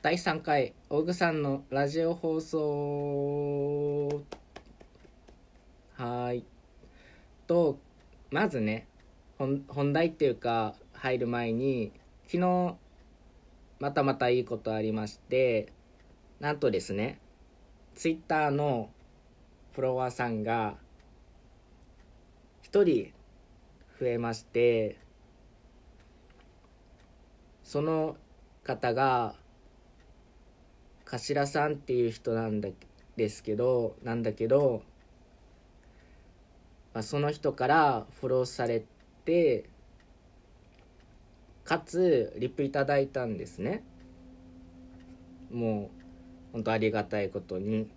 第3回オグさんのラジオ放送。はい。とまずね本本題っていうか入る前に昨日またまたいいことありましてなんとですねツイッターのフォロワーさんが1人増えましてその方が頭さんっていう人なんだですけどなんだけど、まあ、その人からフォローされてかつリプいただいたんですね。もう本当ありがたいことに。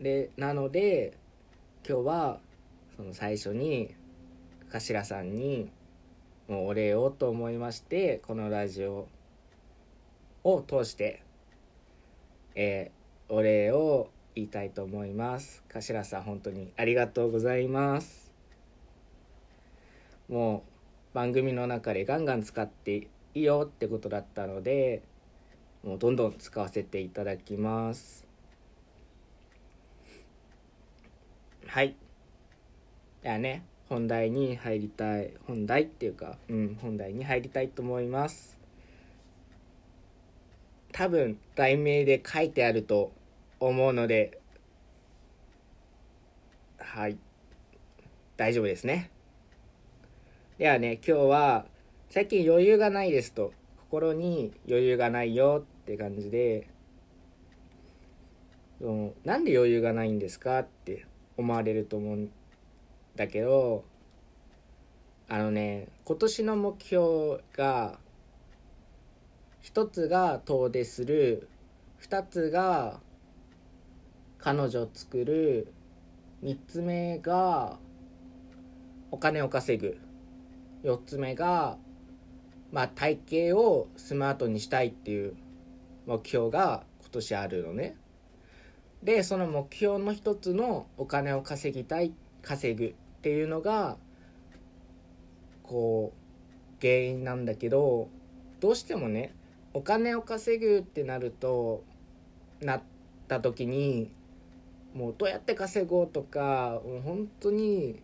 でなので今日はその最初に頭さんにもうお礼をと思いましてこのラジオを通して、えー、お礼を言いたいと思います。頭さん本当にありがとうございます。もう番組の中でガンガン使っていいよってことだったのでもうどんどん使わせていただきます。はい。ではね。本題に入りたい本題っていうかうん本題に入りたいと思います。多分題名で書いてあると思うのではい。大丈夫ですね。ではね今日は最近余裕がないですと。心に余裕がないよって感じでなんで余裕がないんですかって思われると思うんだけどあのね今年の目標が一つが遠出する二つが彼女を作る三つ目がお金を稼ぐ四つ目がまあ体型をスマートにしたいっていう目標が今年あるのね。でその目標の一つのお金を稼ぎたい稼ぐっていうのがこう原因なんだけどどうしてもねお金を稼ぐってなるとなった時にもうどうやって稼ごうとかもう本当に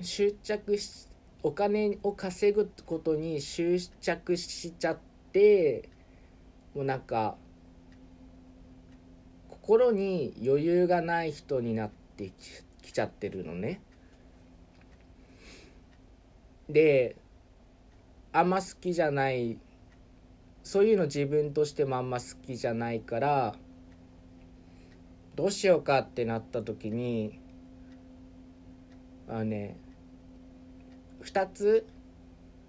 執着しお金を稼ぐことに執着しちゃってもうなんか心に余裕がない人になってきちゃってるのね。であんま好きじゃないそういうの自分としてもあんま好きじゃないからどうしようかってなった時にあのね2つ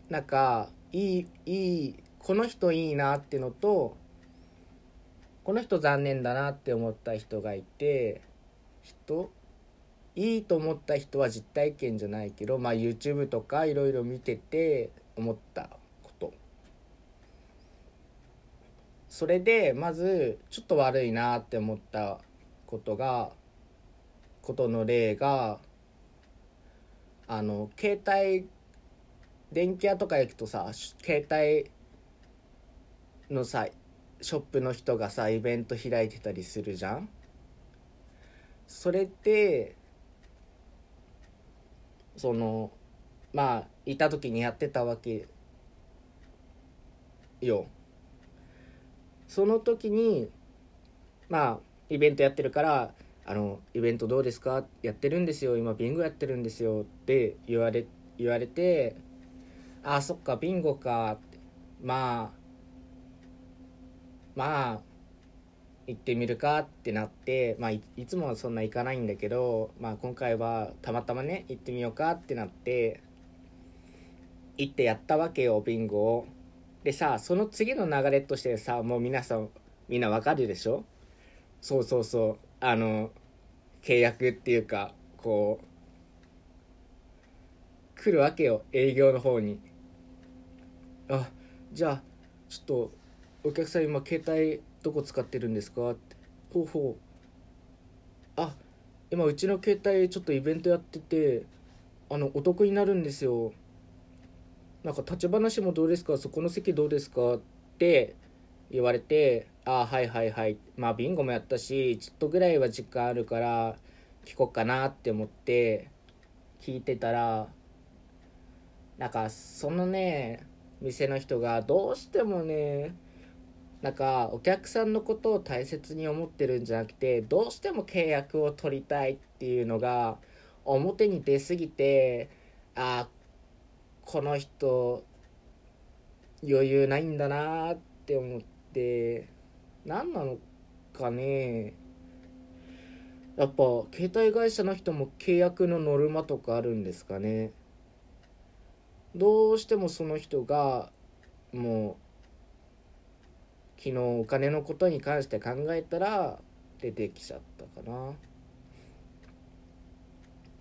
なんかいいいいこの人いいなってのとこの人残念だなって思った人がいて人いいと思った人は実体験じゃないけど、まあ、YouTube とかいろいろ見てて思ったこと。それでまずちょっと悪いなって思ったことがことの例があの携帯電気屋とか行くとさ携帯のさショップの人がさイベント開いてたりするじゃん。それってそのまあいた時にやってたわけよ。その時にまあイベントやってるから「あのイベントどうですか?」やってるんですよ。今ビンゴやってるんですよって言われ言われて「あそっかビンゴか」って。まあまあ行ってみるかってなって、まあ、いつもはそんな行かないんだけど、まあ、今回はたまたまね行ってみようかってなって行ってやったわけよビンゴを。でさその次の流れとしてさもう皆さんみんなわかるでしょ？そうそうそう。あの契約っていうかこう来るわけよ営業の方に。あじゃあちょっとお客さん今携帯どこ使ってるんですか?」って「ほうほう。あ今うちの携帯ちょっとイベントやっててあのお得になるんですよ」なんか立ち話もどうですか？そこの席どうですか？って言われてああはいはいはい。まあビンゴもやったしちょっとぐらいは時間あるから聞こうかなって思って聞いてたらなんかそのね店の人がどうしてもねなんかお客さんのことを大切に思ってるんじゃなくてどうしても契約を取りたいっていうのが表に出すぎてあこの人余裕ないんだなって思って何なのかね。やっぱ携帯会社の人も契約のノルマとかあるんですかね。どうしてもその人がもう昨日お金のことに関して考えたら出てきちゃったかな。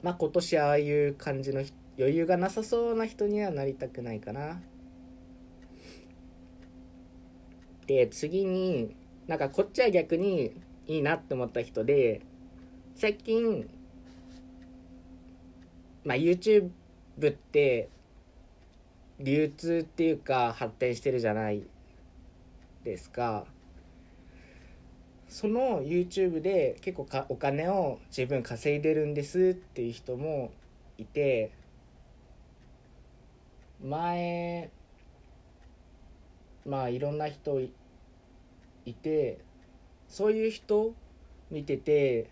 まあ今年ああいう感じの余裕がなさそうな人にはなりたくないかな。で次になんかこっちは逆にいいなって思った人で最近まあ YouTube って流通っていうか発展してるじゃない。ですか？その YouTube で結構かお金を自分稼いでるんですっていう人もいて前まあいろんな人いてそういう人見てて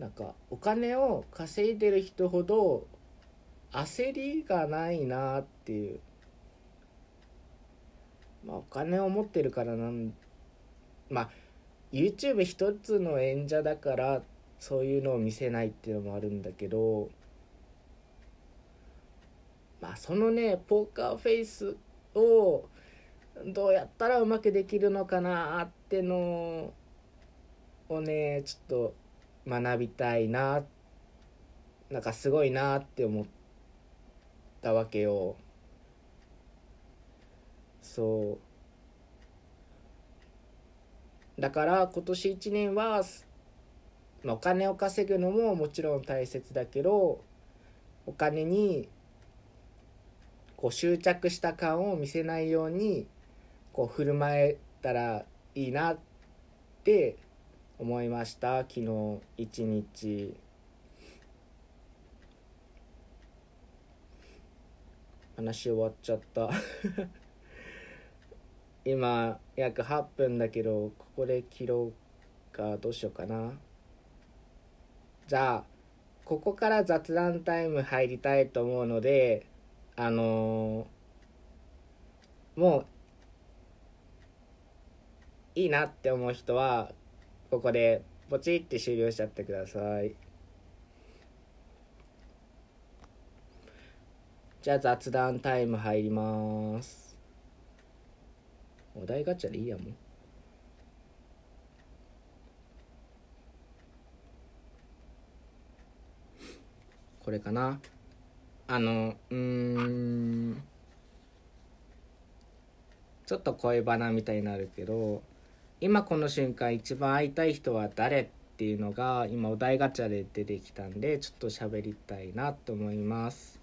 なんかお金を稼いでる人ほど焦りがないなっていうまあお金を持ってるからなんまあ YouTube 一つの演者だからそういうのを見せないっていうのもあるんだけどまあそのねポーカーフェイスをどうやったらうまくできるのかなってのをねちょっと学びたいななんかすごいなって思ったわけよ。そう。だから今年1年は、まあ、お金を稼ぐのももちろん大切だけどお金にこう執着した感を見せないようにこう振る舞えたらいいなって思いました。昨日一日。話終わっちゃった。今約8分だけどここで切ろうかどうしようかな。じゃあここから雑談タイム入りたいと思うのであのー、もういいなって思う人はここでポチって終了しちゃってください。じゃあ雑談タイム入ります。お題ガチャでいいやもん。これかな。あのうん。ちょっと恋バナみたいになるけど今この瞬間一番会いたい人は誰っていうのが今お題ガチャで出てきたんでちょっと喋りたいなと思います。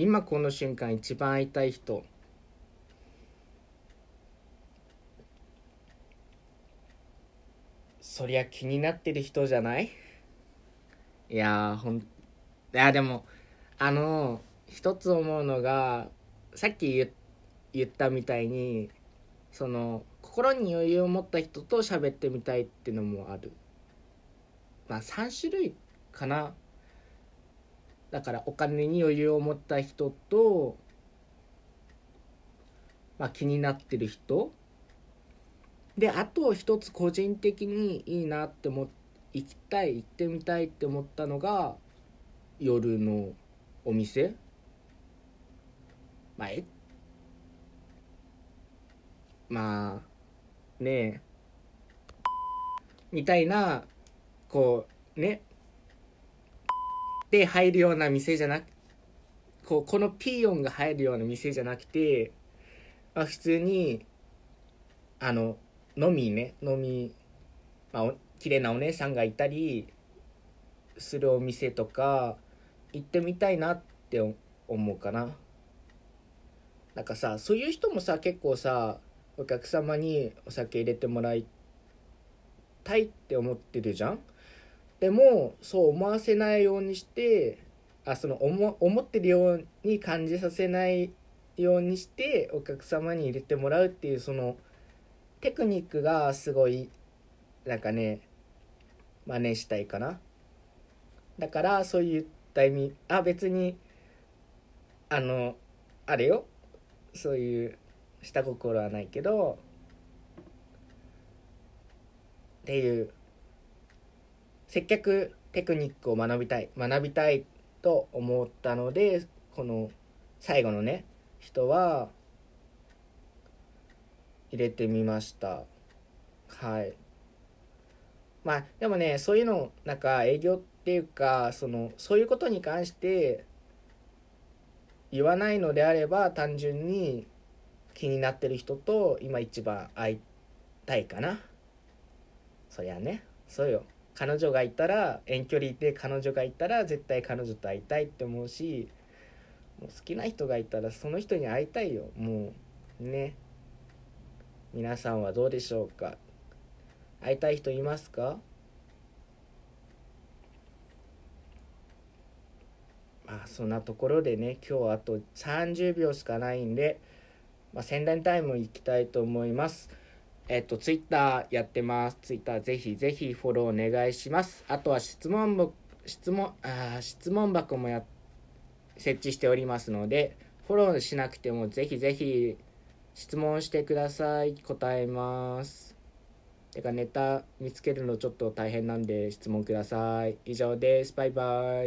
今この瞬間一番会いたい人。そりゃ気になってる人じゃない？いやほんいやでもあの一つ思うのがさっき言言ったみたいにその心に余裕を持った人と喋ってみたいっていうのもある。まあ3種類かな。だからお金に余裕を持った人と、まあ、気になってる人。であと一つ個人的にいいなって思行きたい行ってみたいって思ったのが夜のお店。まあえ？まあねえ。みたいなこうねで入るような店じゃなくこうこのピーヨンが入るような店じゃなくて、まあ、普通にあの飲みね飲み、まあ、綺麗なお姉さんがいたりするお店とか行ってみたいなって思うかな。なんかさそういう人もさ結構さお客様にお酒入れてもらいたいって思ってるじゃん？でもそう思わせないようにしてあその思思ってるように感じさせないようにしてお客様に入れてもらうっていうそのテクニックがすごいなんかね真似したいかな。だからそういった意味あ別にあのあれよ。そういう下心はないけどっていう接客テクニックを学びたい学びたいと思ったのでこの最後のね人は入れてみました。はい。まあでもねそういうのなんか営業っていうかそのそういうことに関して言わないのであれば単純に気になってる人と今一番会いたいかな。そりゃね。そうよ。彼女がいたら遠距離で彼女がいたら絶対彼女と会いたいって思うしもう好きな人がいたらその人に会いたいよ。もうね。皆さんはどうでしょうか？会いたい人いますか？まあそんなところでね今日あと30秒しかないんで、まあ、宣伝タイムいきたいと思います。えっとツイッターやってます。ツイッターぜひぜひフォローお願いします。あとは質問箱質問あ質問箱もや設置しておりますのでフォローしなくてもぜひぜひ質問してください。答えます。てかネタ見つけるのちょっと大変なんで質問ください。以上です。バイバイ。